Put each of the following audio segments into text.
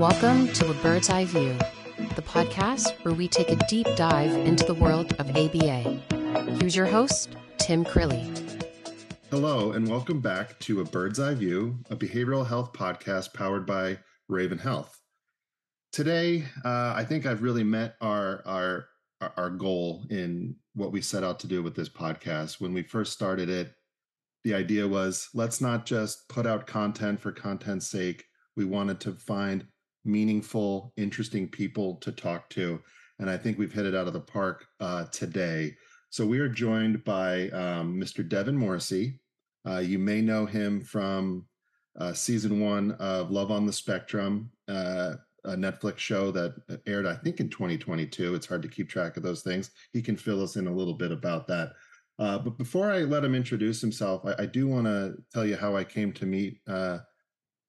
Welcome to A Bird's Eye View, the podcast where we take a deep dive into the world of ABA. Here's your host, Tim Crilly. Hello, and welcome back to A Bird's Eye View, a behavioral health podcast powered by Raven Health. Today, uh, I think I've really met our, our our goal in what we set out to do with this podcast. When we first started it, the idea was let's not just put out content for content's sake. We wanted to find meaningful, interesting people to talk to. And I think we've hit it out of the park uh, today. So we are joined by um, Mr. Devin Morrissey. Uh, you may know him from uh, season one of Love on the Spectrum, uh, a Netflix show that aired, I think, in 2022. It's hard to keep track of those things. He can fill us in a little bit about that. Uh, but before I let him introduce himself, I, I do want to tell you how I came to meet uh,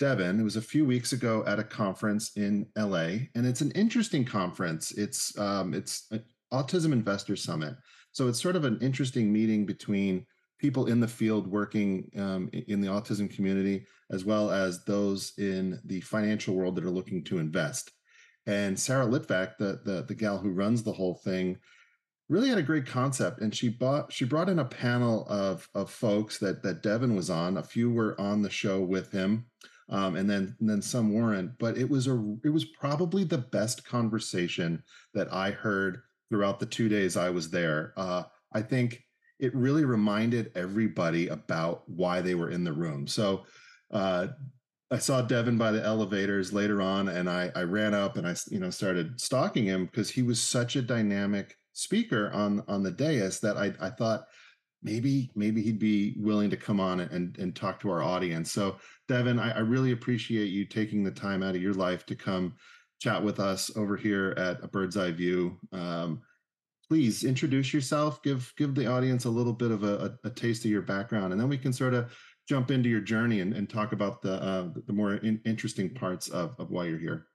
Devin. It was a few weeks ago at a conference in LA, and it's an interesting conference. It's um, it's Autism Investor Summit, so it's sort of an interesting meeting between people in the field working um, in the autism community, as well as those in the financial world that are looking to invest. And Sarah Litvak, the the, the gal who runs the whole thing, really had a great concept and she bought she brought in a panel of of folks that that Devin was on a few were on the show with him um, and then and then some weren't. But it was a it was probably the best conversation that I heard throughout the two days I was there. Uh, I think it really reminded everybody about why they were in the room. So uh, I saw Devin by the elevators later on, and I, I ran up and I you know started stalking him because he was such a dynamic speaker on on the dais that I I thought maybe maybe he'd be willing to come on and and talk to our audience. So Devin, I, I really appreciate you taking the time out of your life to come chat with us over here at a bird's eye view. Um, please introduce yourself, give give the audience a little bit of a, a, a, taste of your background, and then we can sort of jump into your journey and, and talk about the uh, the more in, interesting parts of, of why you're here.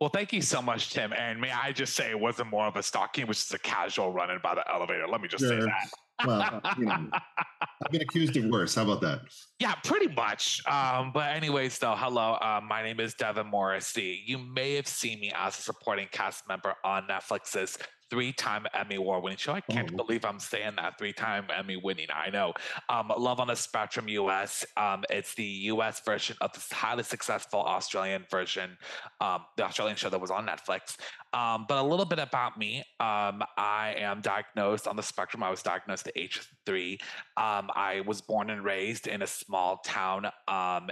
Well, thank you so much, Tim. And may I just say it wasn't more of a stalking, it was just a casual run in by the elevator. Let me just sure. say that well, uh, you know, I've been accused of worse. How about that? Yeah, pretty much. Um, but anyways, though, hello. Uh, my name is Devin Morrissey. You may have seen me as a supporting cast member on Netflix's three-time Emmy Award-winning show. I can't oh. believe I'm saying that three-time Emmy-winning. I know. Um, Love on the Spectrum US. Um, it's the US version of this highly successful Australian version, um, the Australian show that was on Netflix. Um, but a little bit about me. Um, I am diagnosed on the spectrum. I was diagnosed at age three. Um, I was born and raised in a small town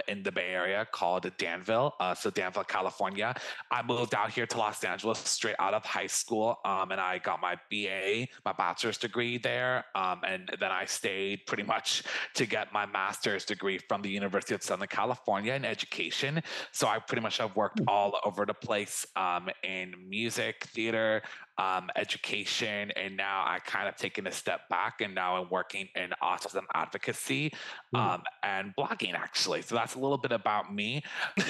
in the Bay Area called Danville, uh, so Danville, California. I moved out here to Los Angeles straight out of high school, and I got my BA, my bachelor's degree there, and then I stayed pretty much to get my master's degree from the University of Southern California in education. So I pretty much have worked hmm. all over the place in music music, theater, um, education, and now I kind of taken a step back, and now I'm working in autism advocacy mm. um, and blogging actually. So that's a little bit about me.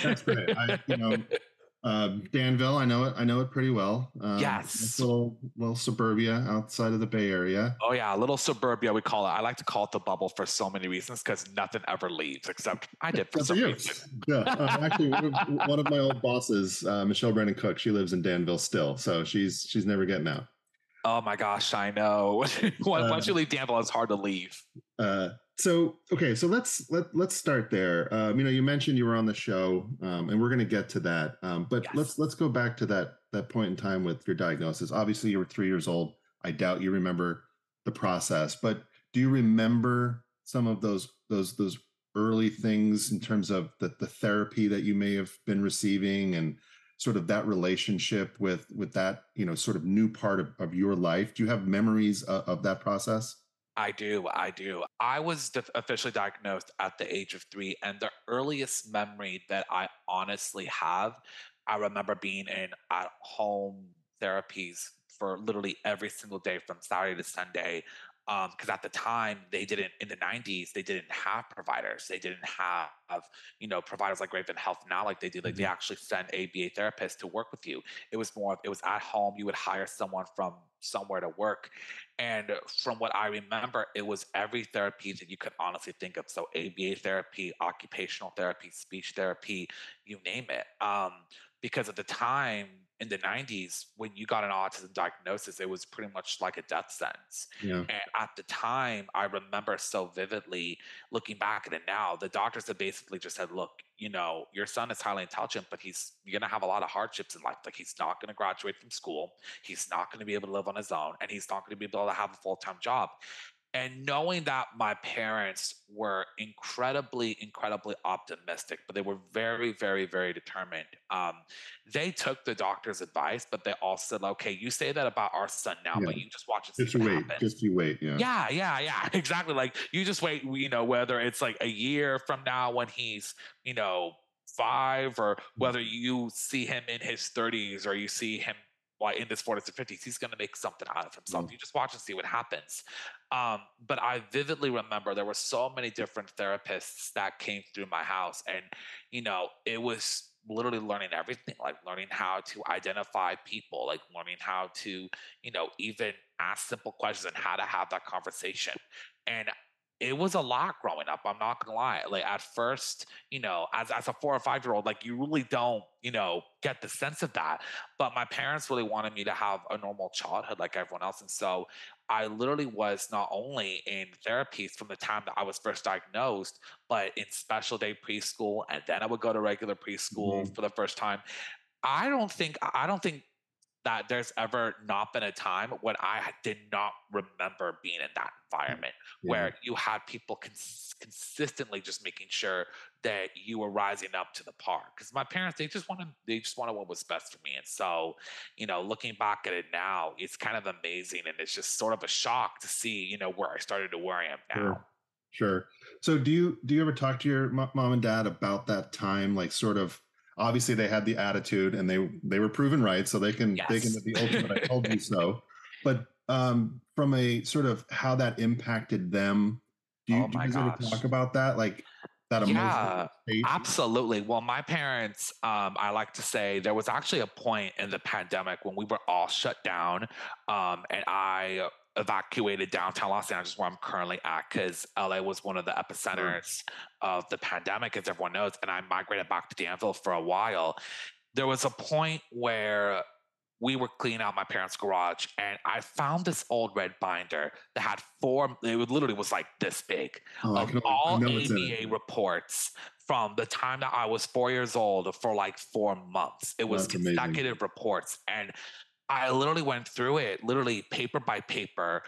That's great. I, you know, um, Danville, I know it. I know it pretty well. Um, yes, little little suburbia outside of the Bay Area. Oh yeah, a little suburbia. We call it. I like to call it the bubble for so many reasons because nothing ever leaves except I did for some reason. yeah, uh, actually, one of, one of, my old bosses, uh, Michelle Brennan Cook, she lives in Danville still, so she's she's never getting out. Oh my gosh, I know. Once uh, you leave Danville, it's hard to leave. Uh, so okay so let's let, let's start there. Um, you know you mentioned you were on the show um, and we're going to get to that. Um, but yes. let's let's go back to that that point in time with your diagnosis. Obviously you were three years old. I doubt you remember the process but do you remember some of those those those early things in terms of the, the therapy that you may have been receiving and sort of that relationship with with that you know sort of new part of, of your life? Do you have memories of, of that process I do. I do. I was officially diagnosed at the age of three, and the earliest memory that I honestly have, I remember being in at home therapies for literally every single day from Saturday to Sunday. Because um, at the time, they didn't, in the 90s, they didn't have providers. They didn't have you know providers like Raven Health now, like they do, like mm-hmm. they actually send ABA therapists to work with you. It was more, it was at home. You would hire someone from somewhere to work, and from what I remember, it was every therapy that you could honestly think of. So ABA therapy, occupational therapy, speech therapy, you name it. Um, because at the time in the 90s when you got an autism diagnosis it was pretty much like a death sentence. Yeah. and at the time i remember so vividly looking back at it now the doctors had basically just said look you know your son is highly intelligent but he's you're going to have a lot of hardships in life. Like he's not going to graduate from school. He's not going to be able to live on his own and he's not going to be able to have a full-time job and knowing that my parents were incredibly incredibly optimistic but they were very very very determined um, they took the doctor's advice but they all said okay you say that about our son now yeah. but you just watch it just you wait just you wait yeah yeah yeah yeah exactly like you just wait you know whether it's like a year from now when he's you know five or mm. whether you see him in his 30s or you see him like in his 40s or 50s, he's going to make something out of himself. Mm. You just watch and see what happens. Um, but I vividly remember there were so many different therapists that came through my house, and you know, it was literally learning everything, like learning how to identify people, like learning how to, you know, even ask simple questions and how to have that conversation. And it was a lot growing up. I'm not gonna lie. Like at first, you know, as as a four or five year old, like you really don't, you know, get the sense of that. But my parents really wanted me to have a normal childhood like everyone else. And so I literally was not only in therapies from the time that I was first diagnosed, but in special day preschool, and then I would go to regular preschool mm-hmm. for the first time. I don't think I don't think that there's ever not been a time when I did not remember being in that environment yeah. where you had people cons- consistently just making sure that you were rising up to the par. Because my parents, they just wanted, they just wanted what was best for me. And so, you know, looking back at it now, it's kind of amazing, and it's just sort of a shock to see, you know, where I started to where I am now. Sure. Sure. So do you do you ever talk to your mom and dad about that time, like sort of obviously they had the attitude and they they were proven right so they can yes. they can the ultimate. I told you so. But um from a sort of how that impacted them do you, oh do you guys ever talk about that? Like that yeah absolutely well my parents um, i like to say there was actually a point in the pandemic when we were all shut down um, and i evacuated downtown Los Angeles, where I'm currently at, because LA was one of the epicenters of the pandemic, as everyone knows. And I migrated back to Danville for a while. There was a point where we were cleaning out my parents' garage, and I found this old red binder that had four. It literally was like this big oh, of all ABA reports from the time that I was four years old for like four months. It was That's consecutive amazing. reports, and I literally went through it, literally paper by paper,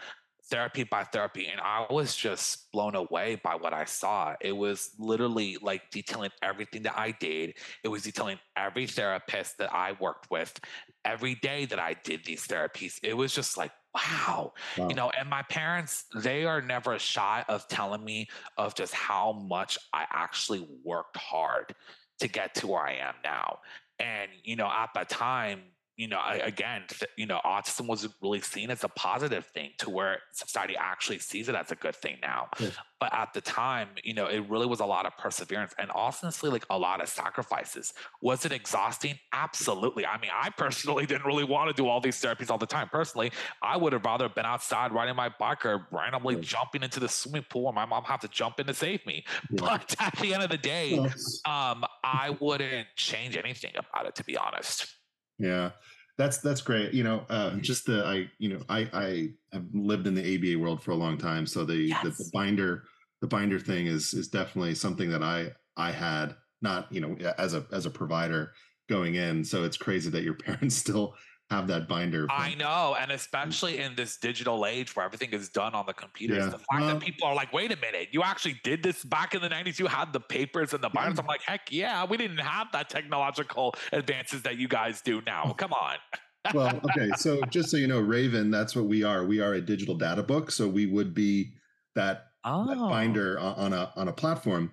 therapy by therapy, and I was just blown away by what I saw. It was literally like detailing everything that I did. It was detailing every therapist that I worked with, every day that I did these therapies. It was just like, wow. wow. You know, and my parents, they are never shy of telling me of just how much I actually worked hard to get to where I am now. And, you know, at the time, you know, again, you know, autism was really seen as a positive thing to where society actually sees it as a good thing now. Yeah. But at the time, you know, it really was a lot of perseverance and honestly, like a lot of sacrifices. Was it exhausting? Absolutely. I mean, I personally didn't really want to do all these therapies all the time. Personally, I would have rather been outside riding my bike or randomly yeah. jumping into the swimming pool and my mom have to jump in to save me. Yeah. But at the end of the day, yes. um, I wouldn't change anything about it, to be honest. Yeah, that's that's great. You know, uh, mm-hmm. just the I you know I I have lived in the ABA world for a long time, so the, yes. the, the binder the binder thing is is definitely something that I I had not you know as a as a provider going in. So it's crazy that your parents still have that binder. I know, and especially in this digital age where everything is done on the computers, yeah. the fact that people are like, "Wait a minute, you actually did this back in the '90s? You had the papers and the binders." Yeah. I'm like, "Heck yeah, we didn't have that technological advances that you guys do now. Come on." well, okay, so just so you know, Raven, that's what we are. We are a digital data book, so we would be that, oh. that binder on a on a platform.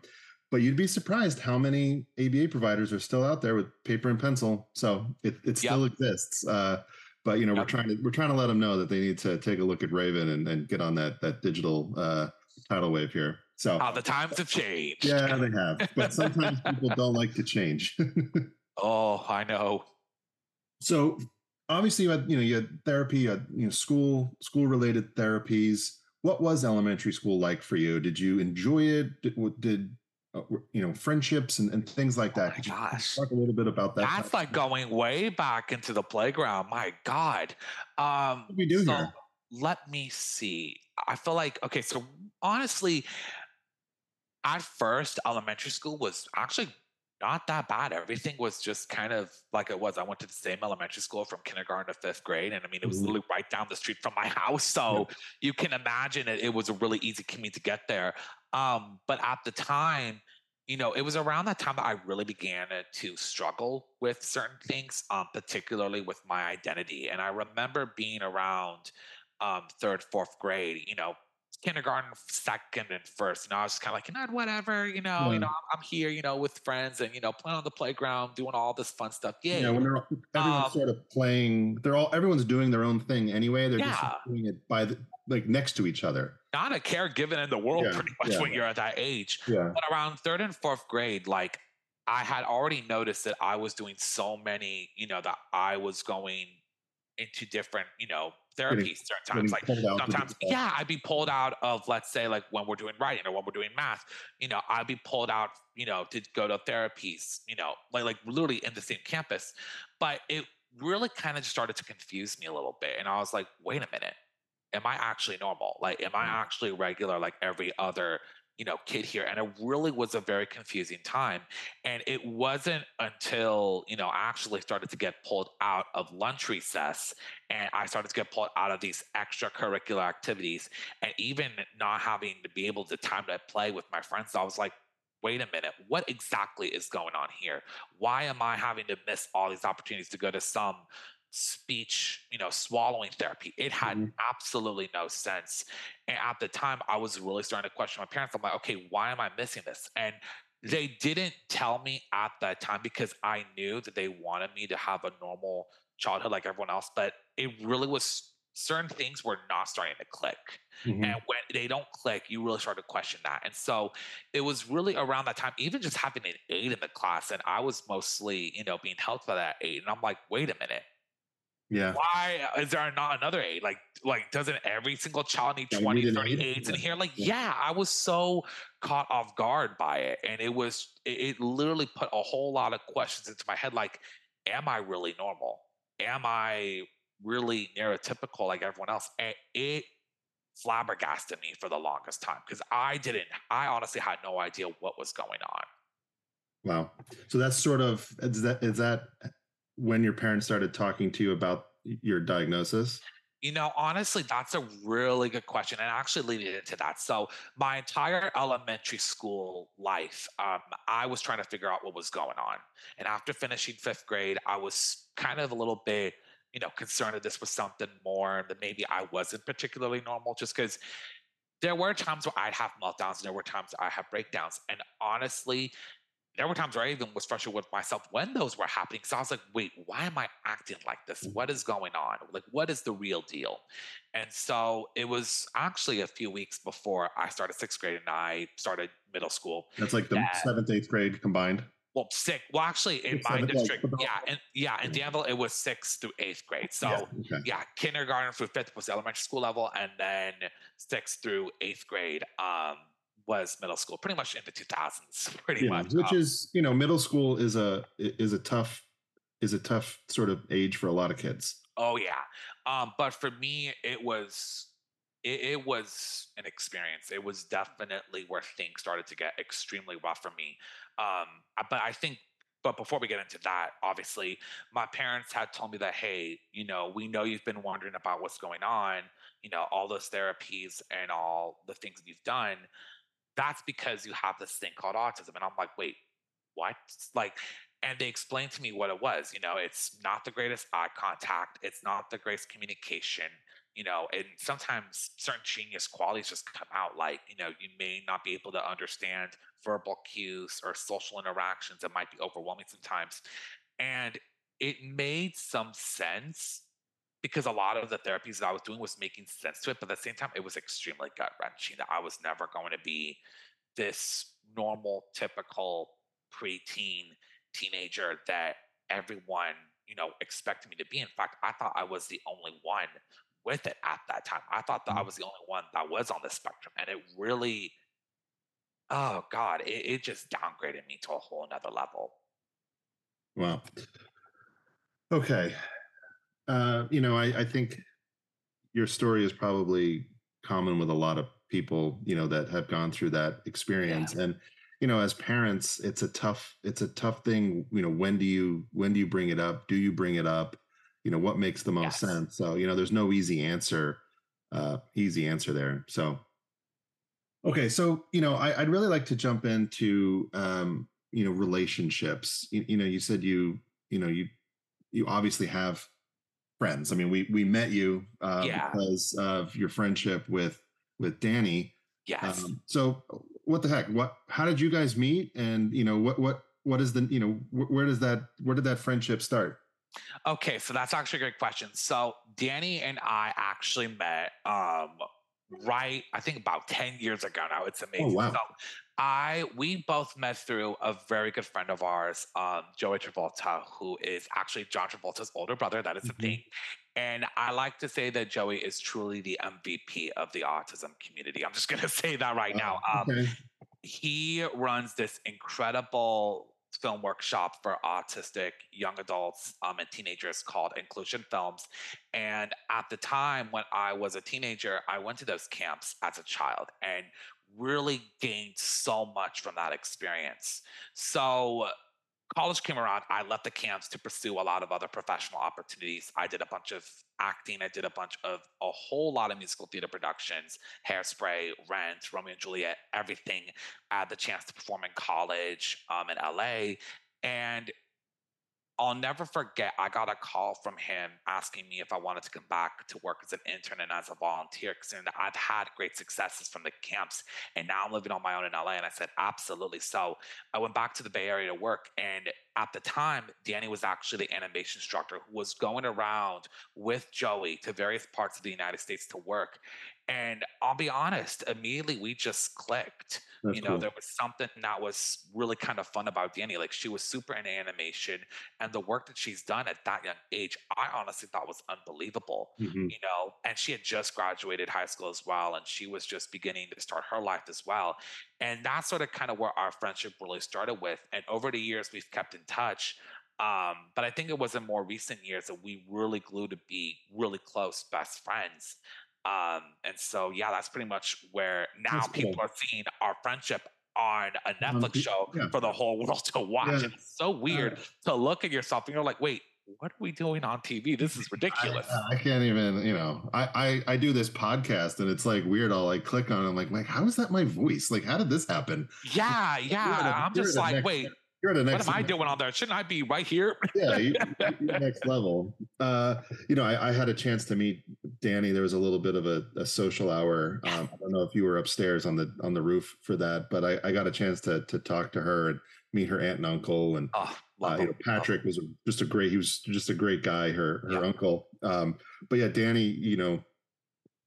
But you'd be surprised how many ABA providers are still out there with paper and pencil. So it, it still yep. exists. Uh, but you know, yep. we're trying to we're trying to let them know that they need to take a look at Raven and, and get on that that digital uh, tidal wave here. So how the times have changed. Yeah, they have. But sometimes people don't like to change. oh, I know. So obviously you had you know you had therapy, you had you know school school related therapies. What was elementary school like for you? Did you enjoy it? Did, did uh, you know friendships and, and things like that? Oh my gosh, talk a little bit about that. That's like going way back into the playground. My God. Um, what we do so here? Let me see. I feel like okay. So honestly, at first, elementary school was actually not that bad. Everything was just kind of like it was. I went to the same elementary school from kindergarten to fifth grade. And I mean, it was literally right down the street from my house. So you can imagine it, it was a really easy commute to get there. Um, but at the time, you know, it was around that time that I really began to struggle with certain things, um, particularly with my identity. And I remember being around um, third, fourth grade, you know, kindergarten, second, and first. And I was kind of like, you know, whatever, you know, yeah. you know, I'm, I'm, here, you know, with friends and you know, playing on the playground, doing all this fun stuff. Yeah, yeah. When they're everyone's um, sort of playing, they're all everyone's doing their own thing anyway. They're yeah. just doing it by the like next to each other. Not a care given in the world, yeah, pretty much when you're at that age. Yeah. But around third and fourth grade, like I had already noticed that I was doing so many, you know, that I was going into different, you know, therapy certain times. Like sometimes, yeah, I'd be pulled out of, let's say, like when we're doing writing or when we're doing math, you know, I'd be pulled out, you know, to go to therapies, you know, like like literally in the same campus. But it really kind of just started to confuse me a little bit. And I was like, wait a minute, am I actually normal? Like, am I mm. actually regular like every other you know kid here and it really was a very confusing time and it wasn't until you know i actually started to get pulled out of lunch recess and i started to get pulled out of these extracurricular activities and even not having to be able to time to play with my friends i was like wait a minute what exactly is going on here why am i having to miss all these opportunities to go to some speech, you know, swallowing therapy. It had mm-hmm. absolutely no sense. And at the time, I was really starting to question my parents. I'm like, okay, why am I missing this? And they didn't tell me at that time because I knew that they wanted me to have a normal childhood like everyone else. But it really was certain things were not starting to click. Mm-hmm. And when they don't click, you really start to question that. And so it was really around that time, even just having an eight in the class, and I was mostly, you know, being helped by that eight. And I'm like, wait a minute, yeah. Why is there not another aide? Like, like doesn't every single child need 20, 30 aides in here? Like, yeah. I was so caught off guard by it. And it was, it, it literally put a whole lot of questions into my head. Like, am I really normal? Am I really neurotypical like everyone else? And it flabbergasted me for the longest time because I didn't, I honestly had no idea what was going on. Wow. So that's sort of, is that, is that when your parents started talking to you about your diagnosis? You know, honestly, that's a really good question, and actually leading into that. So, my entire elementary school life, um, I was trying to figure out what was going on, and after finishing fifth grade, I was kind of a little bit, you know, concerned that this was something more that maybe I wasn't particularly normal, just because there were times where I'd have meltdowns, and there were times I have breakdowns, and honestly, there were times where I even was frustrated with myself when those were happening. So I was like, wait, why am I acting like this? Mm-hmm. What is going on? Like, what is the real deal? And so it was actually a few weeks before I started sixth grade and I started middle school. That's like the that, seventh, eighth grade combined. Well, six. Well, actually, in my district, yeah, and yeah, in Danville, it was sixth through eighth grade. So, yeah, okay. yeah, kindergarten through fifth was elementary school level, and then sixth through eighth grade um, was middle school, pretty much in the 2000s, pretty yeah, much. Which um, is, you know, middle school is a is a tough is a tough sort of age for a lot of kids. Oh yeah, um, but for me, it was it, it, was an experience. It was definitely where things started to get extremely rough for me. Um, but I think but before we get into that, obviously, my parents had told me that, hey, you know, we know you've been wondering about what's going on, you know, all those therapies and all the things that you've done that's because you have this thing called autism. And I'm like, wait, what? Like, and they explained to me what it was. You know, it's not the greatest eye contact, it's not the greatest communication. You know, and sometimes certain genius qualities just come out. Like, you know, you may not be able to understand verbal cues or social interactions. It might be overwhelming sometimes. And it made some sense because a lot of the therapies that I was doing was making sense to it, but at the same time, it was extremely gut wrenching that I was never going to be this normal, typical preteen teenager that everyone, you know, expected me to be. In fact, I thought I was the only one with it at that time. I thought that I mm. was the only one that was on the spectrum. And it really, oh God, it, it just downgraded me to a whole nother level. Wow. Okay. Uh, you know, I, I think your story is probably common with a lot of people, you know, that have gone through that experience. Yeah. And, you know, as parents, it's a tough, it's a tough thing. You know, when do you when do you bring it up? Do you bring it up? You know, what makes the most yes. sense? So, you know, there's no easy answer, uh, easy answer there. So okay, so you know, I, would really like to jump into um, you know, relationships. You, you know, you said you, you know, you you obviously have friends. I mean, we we met you uh, yeah. because of your friendship with with Dani. Yes. Um, so what the heck? What? How did you guys meet? And you know what? What? What is the? You know wh- where does that? Where did that friendship start? Okay, so that's actually a great question. So Dani and I actually met um, right, I think about 10 years ago now. It's oh, amazing. Oh, wow. So I we both met through a very good friend of ours, um, Joey Travolta, who is actually John Travolta's older brother. That is mm-hmm. the thing. And I like to say that Joey is truly the MVP of the autism community. I'm just gonna say that right now. Um, okay. He runs this incredible film workshop for autistic young adults um, and teenagers called Inclusion Films. And at the time when I was a teenager, I went to those camps as a child and really gained so much from that experience. So college came around, I left the camps to pursue a lot of other professional opportunities. I did a bunch of acting, I did a bunch of a whole lot of musical theater productions, Hairspray, Rent, Romeo and Juliet, everything. I had the chance to perform in college um, in LA. And I'll never forget, I got a call from him asking me if I wanted to come back to work as an intern and as a volunteer because I've had great successes from the camps and now I'm living on my own in LA. And I said, absolutely. So I went back to the Bay Area to work. And at the time, Dani was actually the animation instructor who was going around with Joey to various parts of the United States to work. And I'll be honest, immediately we just clicked. That's you know, cool. there was something that was really kind of fun about Dani. Like she was super into animation, and the work that she's done at that young age, I honestly thought was unbelievable. Mm-hmm. You know, and she had just graduated high school as well, and she was just beginning to start her life as well. And that's sort of kind of where our friendship really started with. And over the years, we've kept in touch. Um, but I think it was in more recent years that we really grew to be really close best friends. Um, and so, yeah, that's pretty much where now that's people cool. are seeing our friendship on a Netflix show yeah. for the whole world to watch. Yeah. It's so weird to look at yourself and you're like, wait, what are we doing on TV? This is ridiculous. I, I, can't even, you know, I, I I do this podcast and it's like weird. I'll like click on it. I'm like, like, how is that my voice? Like, how did this happen? Yeah, yeah. I'm just like, wait, you're the next. What am I doing on there? Shouldn't I be right here? yeah, you, next level. Uh, you know, I, I, had a chance to meet Dani. There was a little bit of a, a social hour. Um, I don't know if you were upstairs on the on the roof for that, but I, I got a chance to to talk to her and meet her aunt and uncle. And oh, uh, you know, Patrick was just a great. He was just a great guy. Her her uncle. Um, but yeah, Dani, you know,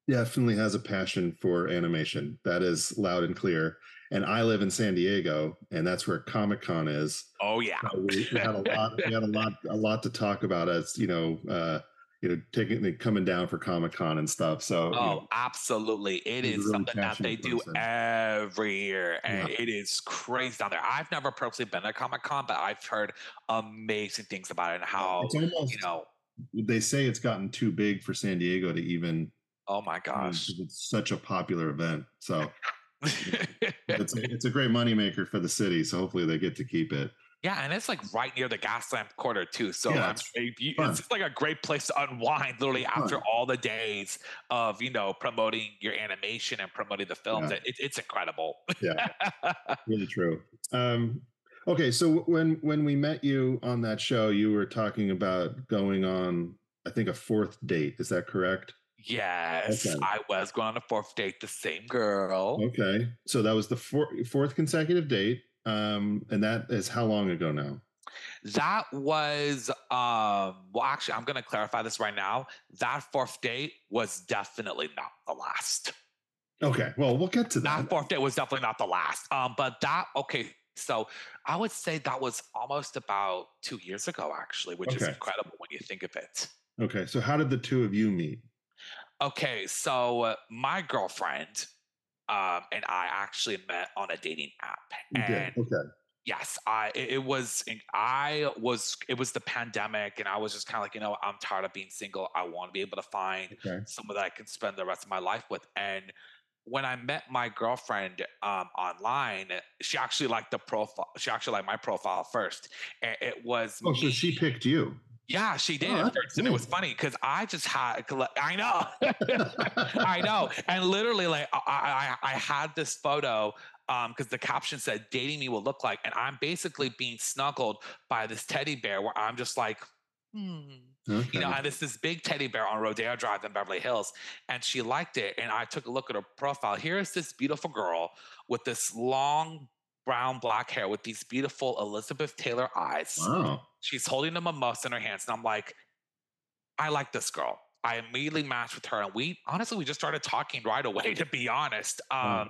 definitely has a passion for animation. That is loud and clear and I live in San Diego, and that's where Comic Con is. Oh yeah, so we, we, had a lot. We had a lot, a lot to talk about as you know, uh, you know, taking coming down for Comic Con and stuff. So, oh, you know, absolutely, it is really something that they do every year, and yeah. it is crazy down there. I've never personally been to Comic Con, but I've heard amazing things about it and how almost, you know. They say it's gotten too big for San Diego to even. Oh my gosh! It's such a popular event. So it's, a, it's a great moneymaker for the city. So hopefully they get to keep it. Yeah, and it's like right near the Gaslamp Quarter too. So yeah, it's, it's like a great place to unwind, literally it's after fun. all the days of you know promoting your animation and promoting the films. Yeah. It, it's incredible. yeah, really true. Um, okay, so when when we met you on that show, you were talking about going on, I think, a fourth date. Is that correct? Yes, okay. I was going on a fourth date, the same girl. Okay, so that was the four, fourth consecutive date, um, and that is how long ago now? That was um, well, actually, I'm going to clarify this right now. That fourth date was definitely not the last. Okay, well, we'll get to that. That fourth date was definitely not the last. Um, but that okay. So I would say that was almost about two years ago, actually, which is incredible when you think of it. Okay, so how did the two of you meet? Okay, so uh, my girlfriend um, and I actually met on a dating app, and Okay. yes, I it, it was I was it was the pandemic, and I was just kind of like you know I'm tired of being single. I want to be able to find Okay. someone that I can spend the rest of my life with. And when I met my girlfriend um, online, she actually liked the profile. She actually liked my profile first. And it was Oh, so she picked you. Yeah, she did Oh, that's first, and it was funny because I just had. I know, I know, and literally, like I, I, I had this photo because the caption said "dating me will look like," and I'm basically being snuggled by this teddy bear, where I'm just like, hmm. Okay. You know, and it's this big teddy bear on Rodeo Drive in Beverly Hills. And she liked it. And I took a look at her profile. Here is this beautiful girl with this long brown black hair with these beautiful Elizabeth Taylor eyes. wow. She's holding a mimosa in her hands. And I'm like, I like this girl. I immediately matched with her. And we honestly, we just started talking right away, to be honest. Um, Wow.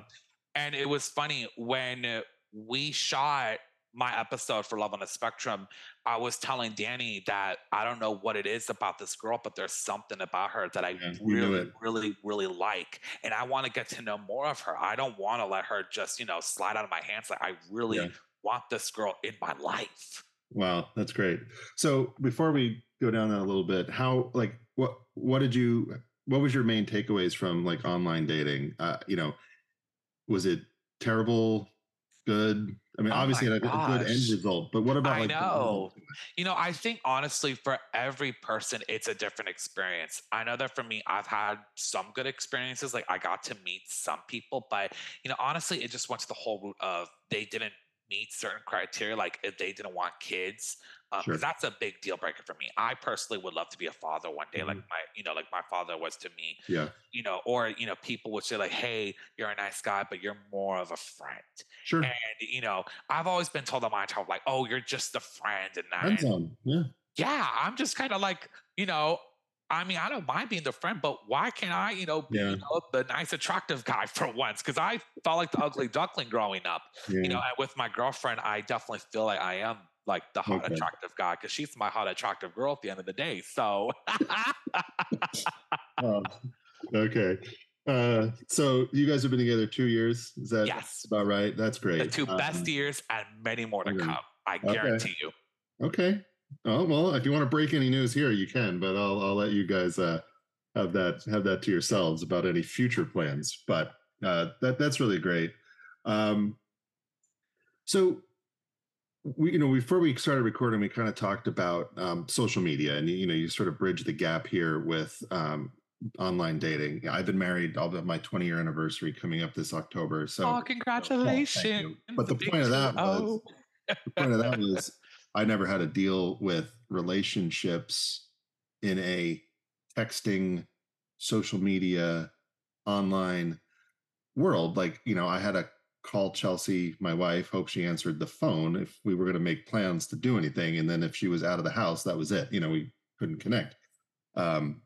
And it was funny when we shot my episode for Love on a Spectrum. I was telling Dani that I don't know what it is about this girl, but there's something about her that I Yeah, really, really, really like. And I want to get to know more of her. I don't want to let her just, you know, slide out of my hands. Like I really Yeah. want this girl in my life. Wow, that's great. So before we go down that a little bit, how like what what did you what was your main takeaways from like online dating? Uh, you know, was it terrible, good? I mean, Oh obviously it had a good end result, but what about I like know. You know, I think honestly, for every person, it's a different experience. I know that for me, I've had some good experiences. Like I got to meet some people, but you know, honestly, it just went to the whole route of they didn't meet certain criteria. Like if they didn't want kids, because Sure. that's a big deal breaker for me. I personally would love to be a father one day, like Mhm. my, you know, like my father was to me. Yeah, You know, or you know, people would say like, "Hey, you're a nice guy, but you're more of a friend." sure. And you know, I've always been told on my child like, "Oh, you're just a friend," and that. Yeah. Yeah, I'm just kind of like, you know, I mean, I don't mind being the friend, but why can't I, you know, be Yeah. you know, the nice, attractive guy for once? Because I felt like the ugly duckling growing up. Yeah. You know, and with my girlfriend, I definitely feel like I am like the hot, Okay. attractive guy because she's my hot, attractive girl at the end of the day. So, Oh, okay. Uh, so you guys have been together two years. Is that yes, about right? That's great. the two Um, best years and many more to okay. come. I Okay. guarantee you. Okay. Oh well, if you want to break any news here, you can, but I'll I'll let you guys uh, have that have that to yourselves about any future plans. But uh, that that's really great. Um, so we you know before we started recording, we kind of talked about um, social media, and you know you sort of bridge the gap here with um, online dating. I've been married. I'll have my 20 year anniversary coming up this October. So oh, congratulations! you. But the point of that was oh. the point of that was I never had to deal with relationships in a texting, social media, online world. Like, you know, I had to call Chelsea, my wife, hope she answered the phone if we were going to make plans to do anything. And then if she was out of the house, that was it. You know, we couldn't connect. Um,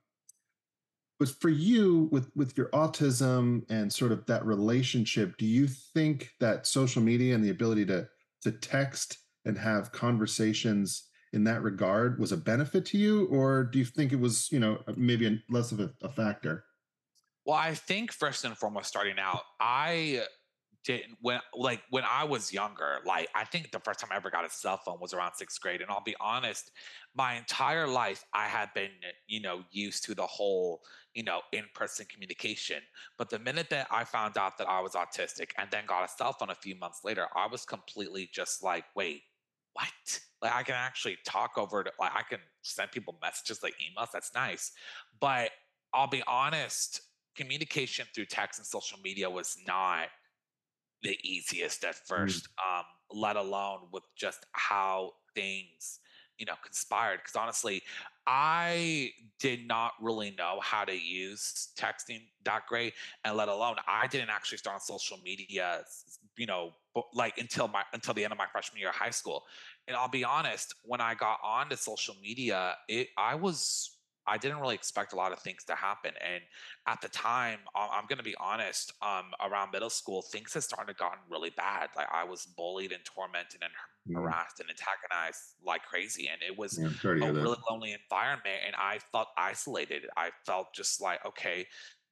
but for you with with your autism and sort of that relationship do you think that social media and the ability to to text and have conversations in that regard was a benefit to you or do you think it was you know maybe less of a, a factor Well, I think first and foremost, starting out, I didn't when like when I was younger, like I think the first time I ever got a cell phone was around sixth grade. And I'll be honest, my entire life I had been, you know, used to the whole, you know, in-person communication. But the minute that I found out that I was autistic and then got a cell phone a few months later, I was completely just like, wait, what? Like I can actually talk over it. Like I can send people messages like emails. That's nice. But I'll be honest, communication through text and social media was not the easiest at first, um, let alone with just how things, you know, conspired. Because honestly, I did not really know how to use texting that great, and let alone I didn't actually start on social media, you know, like until my until the end of my freshman year of high school. And I'll be honest, when I got onto social media, it I was I didn't really expect a lot of things to happen. And at the time, I'm going to be honest, um, around middle school, things had started to gotten really bad. Like I was bullied and tormented and mm. harassed and antagonized like crazy. And it was yeah, a really lonely environment. And I felt isolated. I felt just like, okay,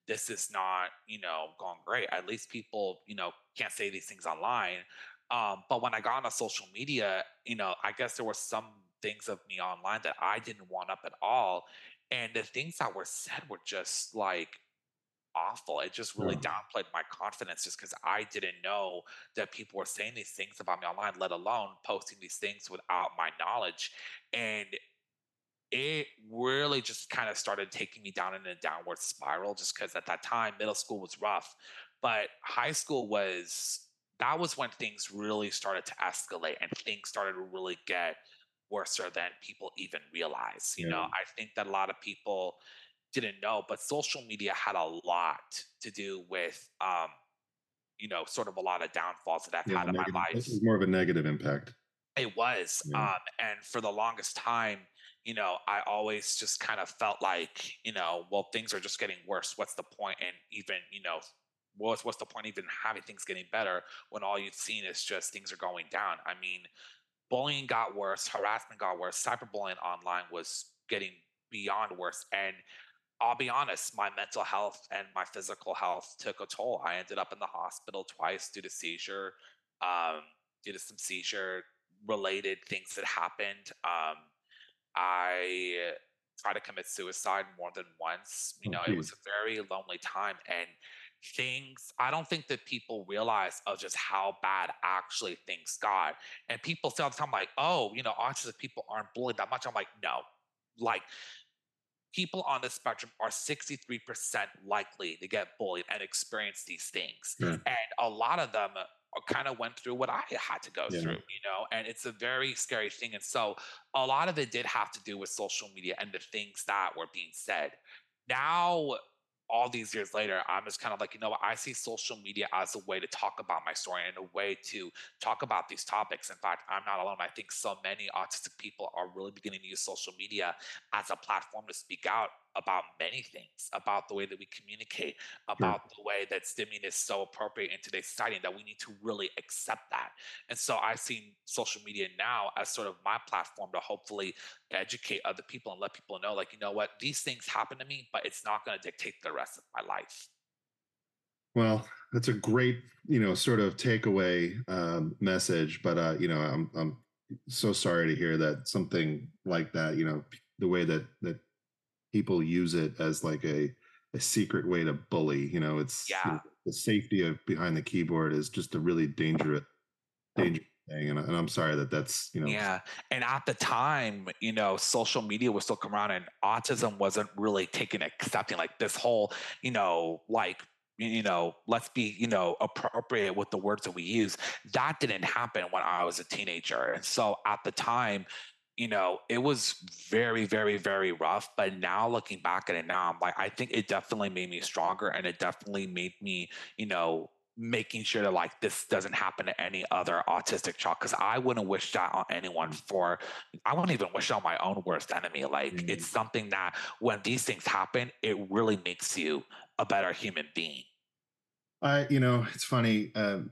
this is not, you know, going great. At least people, you know, can't say these things online. Um, but when I got on social media, you know, I guess there were some things of me online that I didn't want up at all. And the things that were said were just like awful. It just really yeah. downplayed my confidence just because I didn't know that people were saying these things about me online, let alone posting these things without my knowledge. And it really just kind of started taking me down in a downward spiral just because at that time middle school was rough but high school was that was when things really started to escalate and things started to really get worse than people even realize. You yeah. know, I think that a lot of people didn't know, but social media had a lot to do with, um, you know, sort of a lot of downfalls that I've yeah, had in negative, my life. This is more of a negative impact. It was. Yeah. Um, and for the longest time, you know, I always just kind of felt like, you know, well, things are just getting worse. What's the point? And even, you know, what's what's the point even having things getting better when all you've seen is just things are going down? I mean, bullying got worse, harassment got worse, cyberbullying online was getting beyond worse. And I'll be honest, my mental health and my physical health took a toll. I ended up in the hospital twice due to seizure, um, due to some seizure related things that happened. Um, I tried to commit suicide more than once. You know, it was a very lonely time. And things i don't think that people realize of just how bad actually things got and people say all the time like oh you know autistic people aren't bullied that much i'm like no like people on the spectrum are 63% likely to get bullied and experience these things yeah. and a lot of them uh, kind of went through what I had to go yeah. through, you know, and it's a very scary thing. And so a lot of it did have to do with social media and the things that were being said. Now all these years later, I'm just kind of like, you know what? I see social media as a way to talk about my story and a way to talk about these topics. In fact, I'm not alone. I think so many autistic people are really beginning to use social media as a platform to speak out about many things, about the way that we communicate, about sure. the way that stimming is so appropriate in today's society, and that we need to really accept that. And so I've seen social media now as sort of my platform to hopefully educate other people and let people know, like, you know what, these things happen to me, but it's not going to dictate the rest of my life. Well, that's a great, you know, sort of takeaway um, message. But uh, you know, I'm I'm so sorry to hear that something like that. You know, the way that that people use it as like a a secret way to bully. You know, it's yeah. The safety of behind the keyboard is just a really dangerous dangerous thing. And, and, I'm sorry that that's you know. Yeah, and at the time, you know, social media was still coming around, and autism wasn't really taken accepting like this whole, you know, like you know, let's be, you know, appropriate with the words that we use. That didn't happen when I was a teenager. And so at the time, you know, it was very, very, very rough. But now looking back at it now, I'm like, I think it definitely made me stronger and it definitely made me, you know, making sure that like this doesn't happen to any other autistic child because I wouldn't wish that on anyone for I wouldn't even wish on my own worst enemy. Like mm-hmm. it's something that when these things happen, it really makes you a better human being. I, you know, it's funny. Um,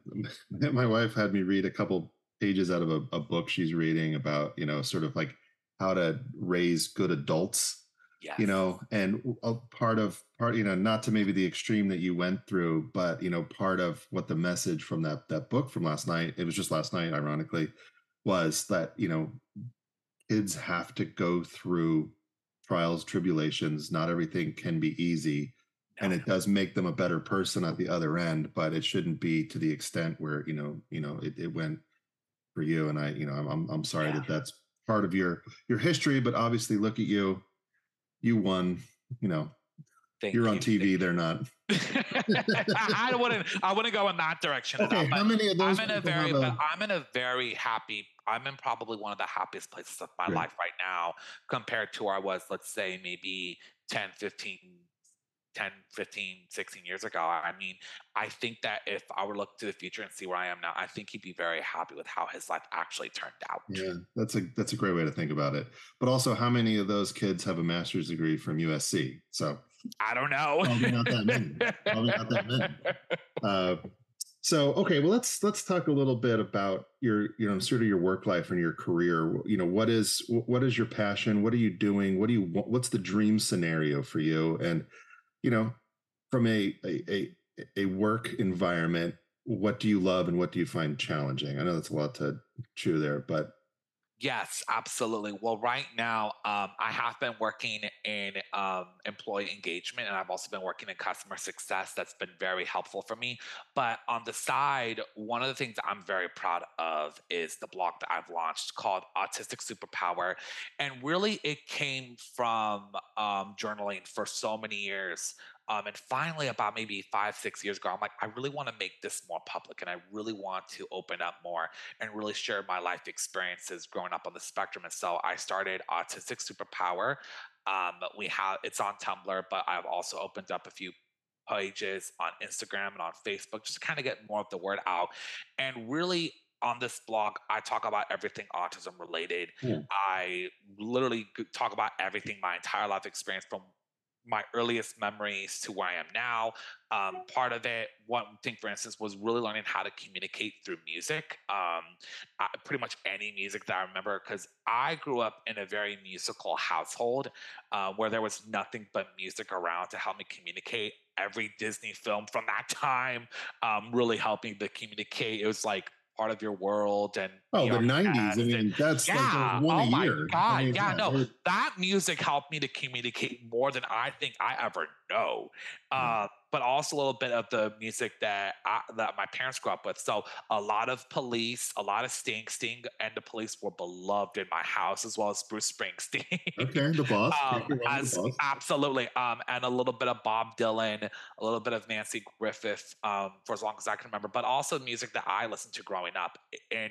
my wife had me read a couple pages out of a, a book she's reading about you know sort of like how to raise good adults yes. you know and a part of part you know not to maybe the extreme that you went through but you know part of what the message from that that book from last night it was just last night ironically was that you know kids have to go through trials tribulations not everything can be easy and it does make them a better person at the other end but it shouldn't be to the extent where you know you know it, it went for you. And I, you know, I'm I'm sorry yeah. that that's part of your your history, but obviously, look at you. You won. You know, Thank you're you. on TV. They're not. I wouldn't. I wouldn't go in that direction. Okay, how many of those? I'm in a very. A... I'm in a very happy. I'm in probably one of the happiest places of my life right now, compared to where I was. Let's say maybe 10, 15, 10, 15, 16 years ago. I mean, I think that if I were to look to the future and see where I am now, I think he'd be very happy with how his life actually turned out. Yeah, that's a that's a great way to think about it. But also, how many of those kids have a master's degree from USC? So I don't know. Probably not that many. Probably not that many. Uh, so okay, well let's let's talk a little bit about your you know sort of your work life and your career. You know what is what is your passion? What are you doing? What do you what's the dream scenario for you? And you know from a a a, work environment, what do you love and what do you find challenging? I know that's a lot to chew there, but Yes, absolutely. Well, right now, um, I have been working in um, employee engagement and I've also been working in customer success. That's been very helpful for me. But on the side, one of the things I'm very proud of is the blog that I've launched called Autistic Superpower. And really, it came from um, journaling for so many years. Um, and finally, about maybe five, six years ago, I'm like, I really want to make this more public and I really want to open up more and really share my life experiences growing up on the spectrum. And so I started Autistic Superpower. Um, we have it's on Tumblr, but I've also opened up a few pages on Instagram and on Facebook just to kind of get more of the word out. And really, on this blog, I talk about everything autism related. Yeah. I literally talk about everything, my entire life experience from my earliest memories to where I am now. Um, part of it, one thing, for instance, was really learning how to communicate through music. Um, I, pretty much any music that I remember, because I grew up in a very musical household uh, where there was nothing but music around to help me communicate. Every Disney film from that time um, really helped me to communicate. It was like part of your world and oh the 90s i mean that's yeah like one oh a year. God I mean, yeah, yeah no that music helped me to communicate more than i think i ever know. Uh, but also a little bit of the music that I, that my parents grew up with. So a lot of Police, a lot of Sting. Sting and the Police were beloved in my house, as well as Bruce Springsteen. Okay, the boss. um, as, the boss. Absolutely. Um, and a little bit of Bob Dylan, a little bit of Nanci Griffith, um, for as long as I can remember. But also music that I listened to growing up, and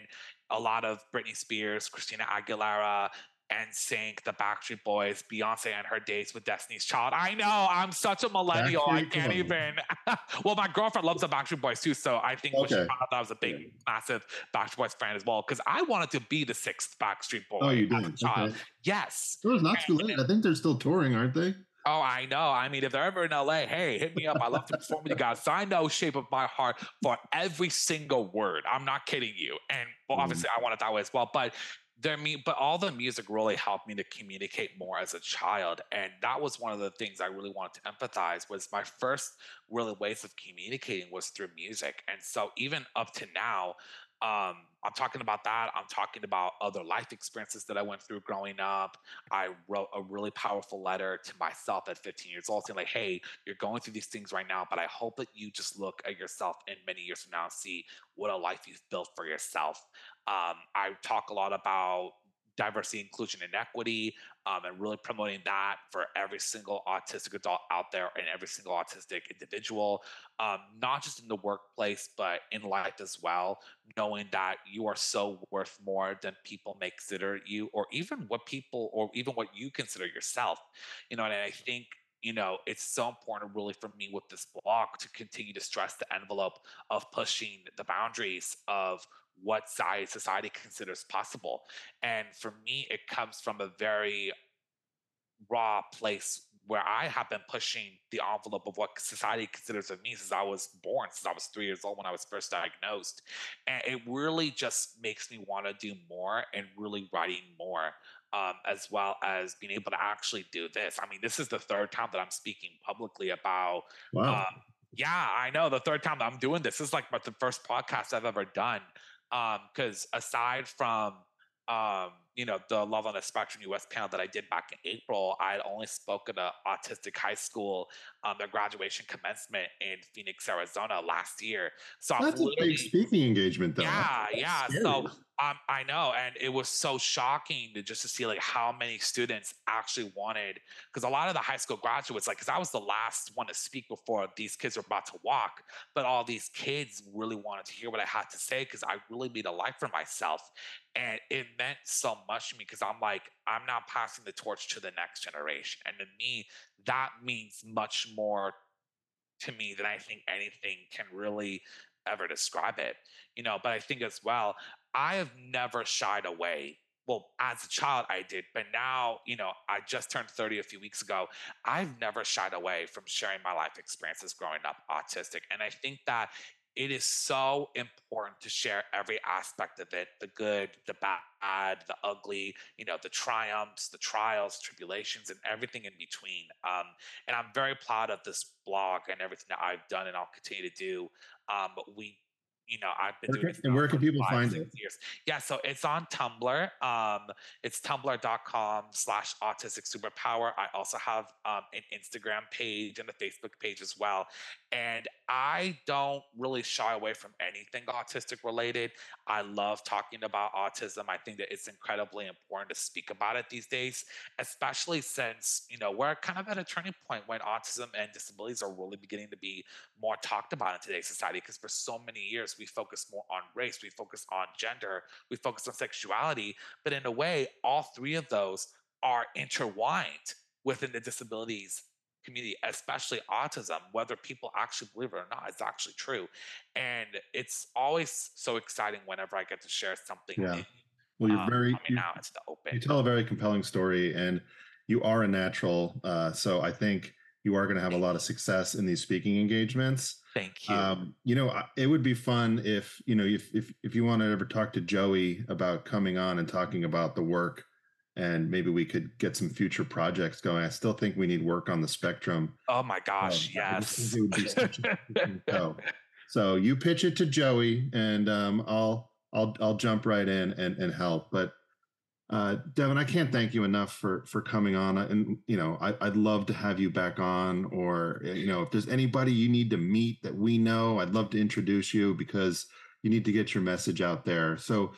a lot of Britney Spears, Christina Aguilera, NSYNC, the Backstreet Boys, Beyonce and her dates with Destiny's Child. I know I'm such a millennial. I can't even. well, my girlfriend loves the Backstreet Boys too, so I think okay. she found out I was a big, yeah. massive Backstreet Boys fan as well because I wanted to be the sixth Backstreet Boy. Oh, you did? Child. Okay. Yes. It was not too late. I think they're still touring, aren't they? Oh, I know. I mean, if they're ever in LA, hey, hit me up. I love to perform with you guys. I know Shape of My Heart for every single word. I'm not kidding you. And well, mm. obviously. I want it that way as well. But there me but all the music really helped me to communicate more as a child and that was one of the things i really wanted to empathize was my first really ways of communicating was through music and so even up to now um, I'm talking about that. I'm talking about other life experiences that I went through growing up. I wrote a really powerful letter to myself at 15 years old saying, like, hey, you're going through these things right now, but I hope that you just look at yourself in many years from now and see what a life you've built for yourself. Um, I talk a lot about diversity, inclusion, and equity, um, and really promoting that for every single autistic adult out there and every single autistic individual, um, not just in the workplace, but in life as well, knowing that you are so worth more than people may consider you, or even what people, or even what you consider yourself. You know, and I think you know, it's so important really for me with this blog to continue to stress the envelope of pushing the boundaries of what size society considers possible. And for me, it comes from a very raw place where I have been pushing the envelope of what society considers of me since I was born, since I was three years old when I was first diagnosed. And it really just makes me want to do more and really writing more, um, as well as being able to actually do this. I mean, this is the third time that I'm speaking publicly about. Wow. Um, yeah, I know. The third time that I'm doing this. this is like the first podcast I've ever done because um, aside from um, you know the Love on the Spectrum US panel that I did back in April, I had only spoken to autistic high school um, their graduation commencement in Phoenix, Arizona last year. So that's a big speaking engagement, though. Yeah, that's yeah. Scary. So um, I know, and it was so shocking to just to see like how many students actually wanted because a lot of the high school graduates, like, because I was the last one to speak before these kids were about to walk, but all these kids really wanted to hear what I had to say because I really made a life for myself, and it meant so much to me because I'm like, I'm now passing the torch to the next generation, and to me, that means much more to me than I think anything can really ever describe it. You know, but I think as well, I have never shied away well, as a child, I did, but now, you know, I just turned 30 a few weeks ago. I've never shied away from sharing my life experiences growing up autistic. And I think that it is so important to share every aspect of it the good, the bad, the ugly, you know, the triumphs, the trials, tribulations, and everything in between. Um, and I'm very proud of this blog and everything that I've done and I'll continue to do. Um, we you know, I've been where doing can, And where can people five, find it? Years. Yeah, so it's on Tumblr. Um, it's tumblr.com slash autistic superpower. I also have um, an Instagram page and a Facebook page as well. And I don't really shy away from anything autistic related. I love talking about autism. I think that it's incredibly important to speak about it these days, especially since, you know, we're kind of at a turning point when autism and disabilities are really beginning to be more talked about in today's society because for so many years we focus more on race, we focus on gender, we focus on sexuality, but in a way, all three of those are intertwined within the disabilities community, especially autism, whether people actually believe it or not, it's actually true. And it's always so exciting whenever I get to share something. Yeah. Well, you're um, very, I mean, you, now it's the open. you tell a very compelling story and you are a natural. Uh, so I think you are going to have a lot of success in these speaking engagements. Thank you. Um, you know, it would be fun if, you know, if, if, if you want to ever talk to Joey about coming on and talking about the work and maybe we could get some future projects going. I still think we need work on the spectrum. Oh my gosh, yes. so you pitch it to Joey, and um, I'll I'll I'll jump right in and and help. But uh, Devin, I can't thank you enough for for coming on. And you know, I, I'd love to have you back on, or eh, you know, if there's anybody you need to meet that we know, I'd love to introduce you because you need to get your message out there. So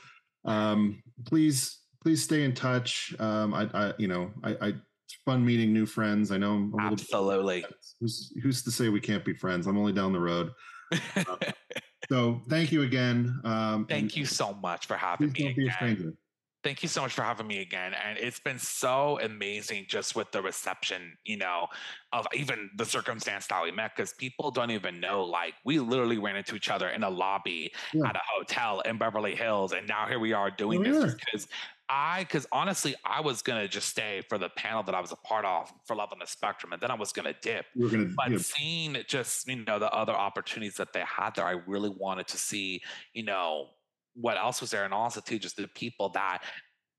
um, please please stay in touch. Um, I, I, you know, I, I, it's fun meeting new friends. I know I'm a absolutely. Who's, who's to say we can't be friends? I'm only down the road. uh, so thank you again. Um, thank you so much for having me. Again. Thank you so much for having me again. And it's been so amazing just with the reception, you know, of even the circumstance that we met, because people don't even know. Like, we literally ran into each other in a lobby yeah. at a hotel in Beverly Hills. And now here we are doing oh, this because I, because honestly, I was gonna just stay for the panel that I was a part of for Love on the Spectrum, and then I was gonna dip. You're gonna, but yeah. seeing just you know the other opportunities that they had there, I really wanted to see you know what else was there, and also too just the people that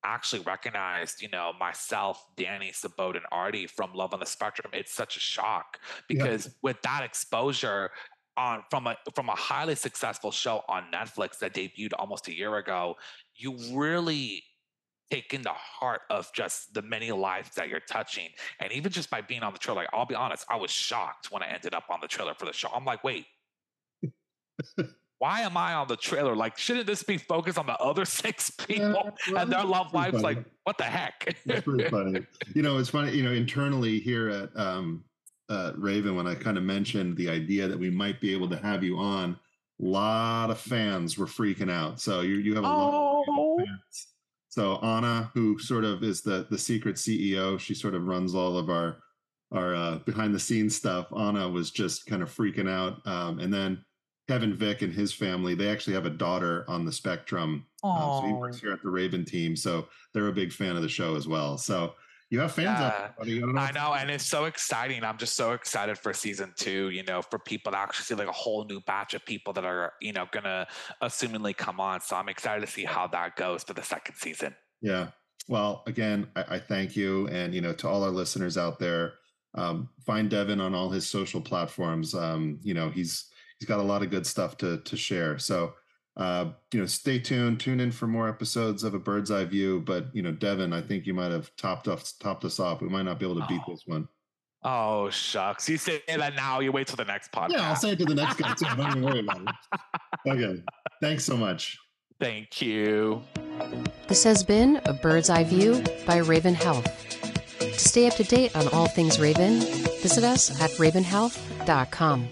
actually recognized, you know, myself, Dani, Subodh, and Artie from Love on the Spectrum. It's such a shock because yeah. with that exposure, on from a from a highly successful show on Netflix that debuted almost a year ago, you really take in the heart of just the many lives that you're touching. And even just by being on the trailer, like, I'll be honest, I was shocked when I ended up on the trailer for the show. I'm like, wait, why am I on the trailer? Like, shouldn't this be focused on the other six people yeah, and their love lives? Funny. Like, what the heck? That's pretty funny. You know, it's funny, you know, internally here at um, uh, Raven, when I kind of mentioned the idea that we might be able to have you on, a lot of fans were freaking out. So you, you have a oh. lot of fans so Anna, who sort of is the the secret CEO, she sort of runs all of our our uh, behind the scenes stuff. Anna was just kind of freaking out, um, and then Kevin Vick and his family, they actually have a daughter on the spectrum. Um, so he works here at the Raven team, so they're a big fan of the show as well. So you have fans yeah, out there, I, know, and it's so exciting. I'm just so excited for season two. You know, for people to actually see like a whole new batch of people that are you know gonna assumingly come on. So I'm excited to see how that goes for the second season. Yeah. Well, again, I, I thank you, and you know, to all our listeners out there, um, find Devin on all his social platforms. Um, you know, he's he's got a lot of good stuff to to share. So uh, you know, stay tuned, tune in for more episodes of a bird's eye view. But you know, Devin, I think you might have topped us topped us off. We might not be able to beat oh. this one. Oh shucks! You say that now. You wait till the next podcast. Yeah, I'll say it to the next guy too. Don't even worry about it. Okay. Thanks so much. Thank you. This has been a bird's eye view by Raven Health. To stay up to date on all things Raven, visit us at ravenhealth.com.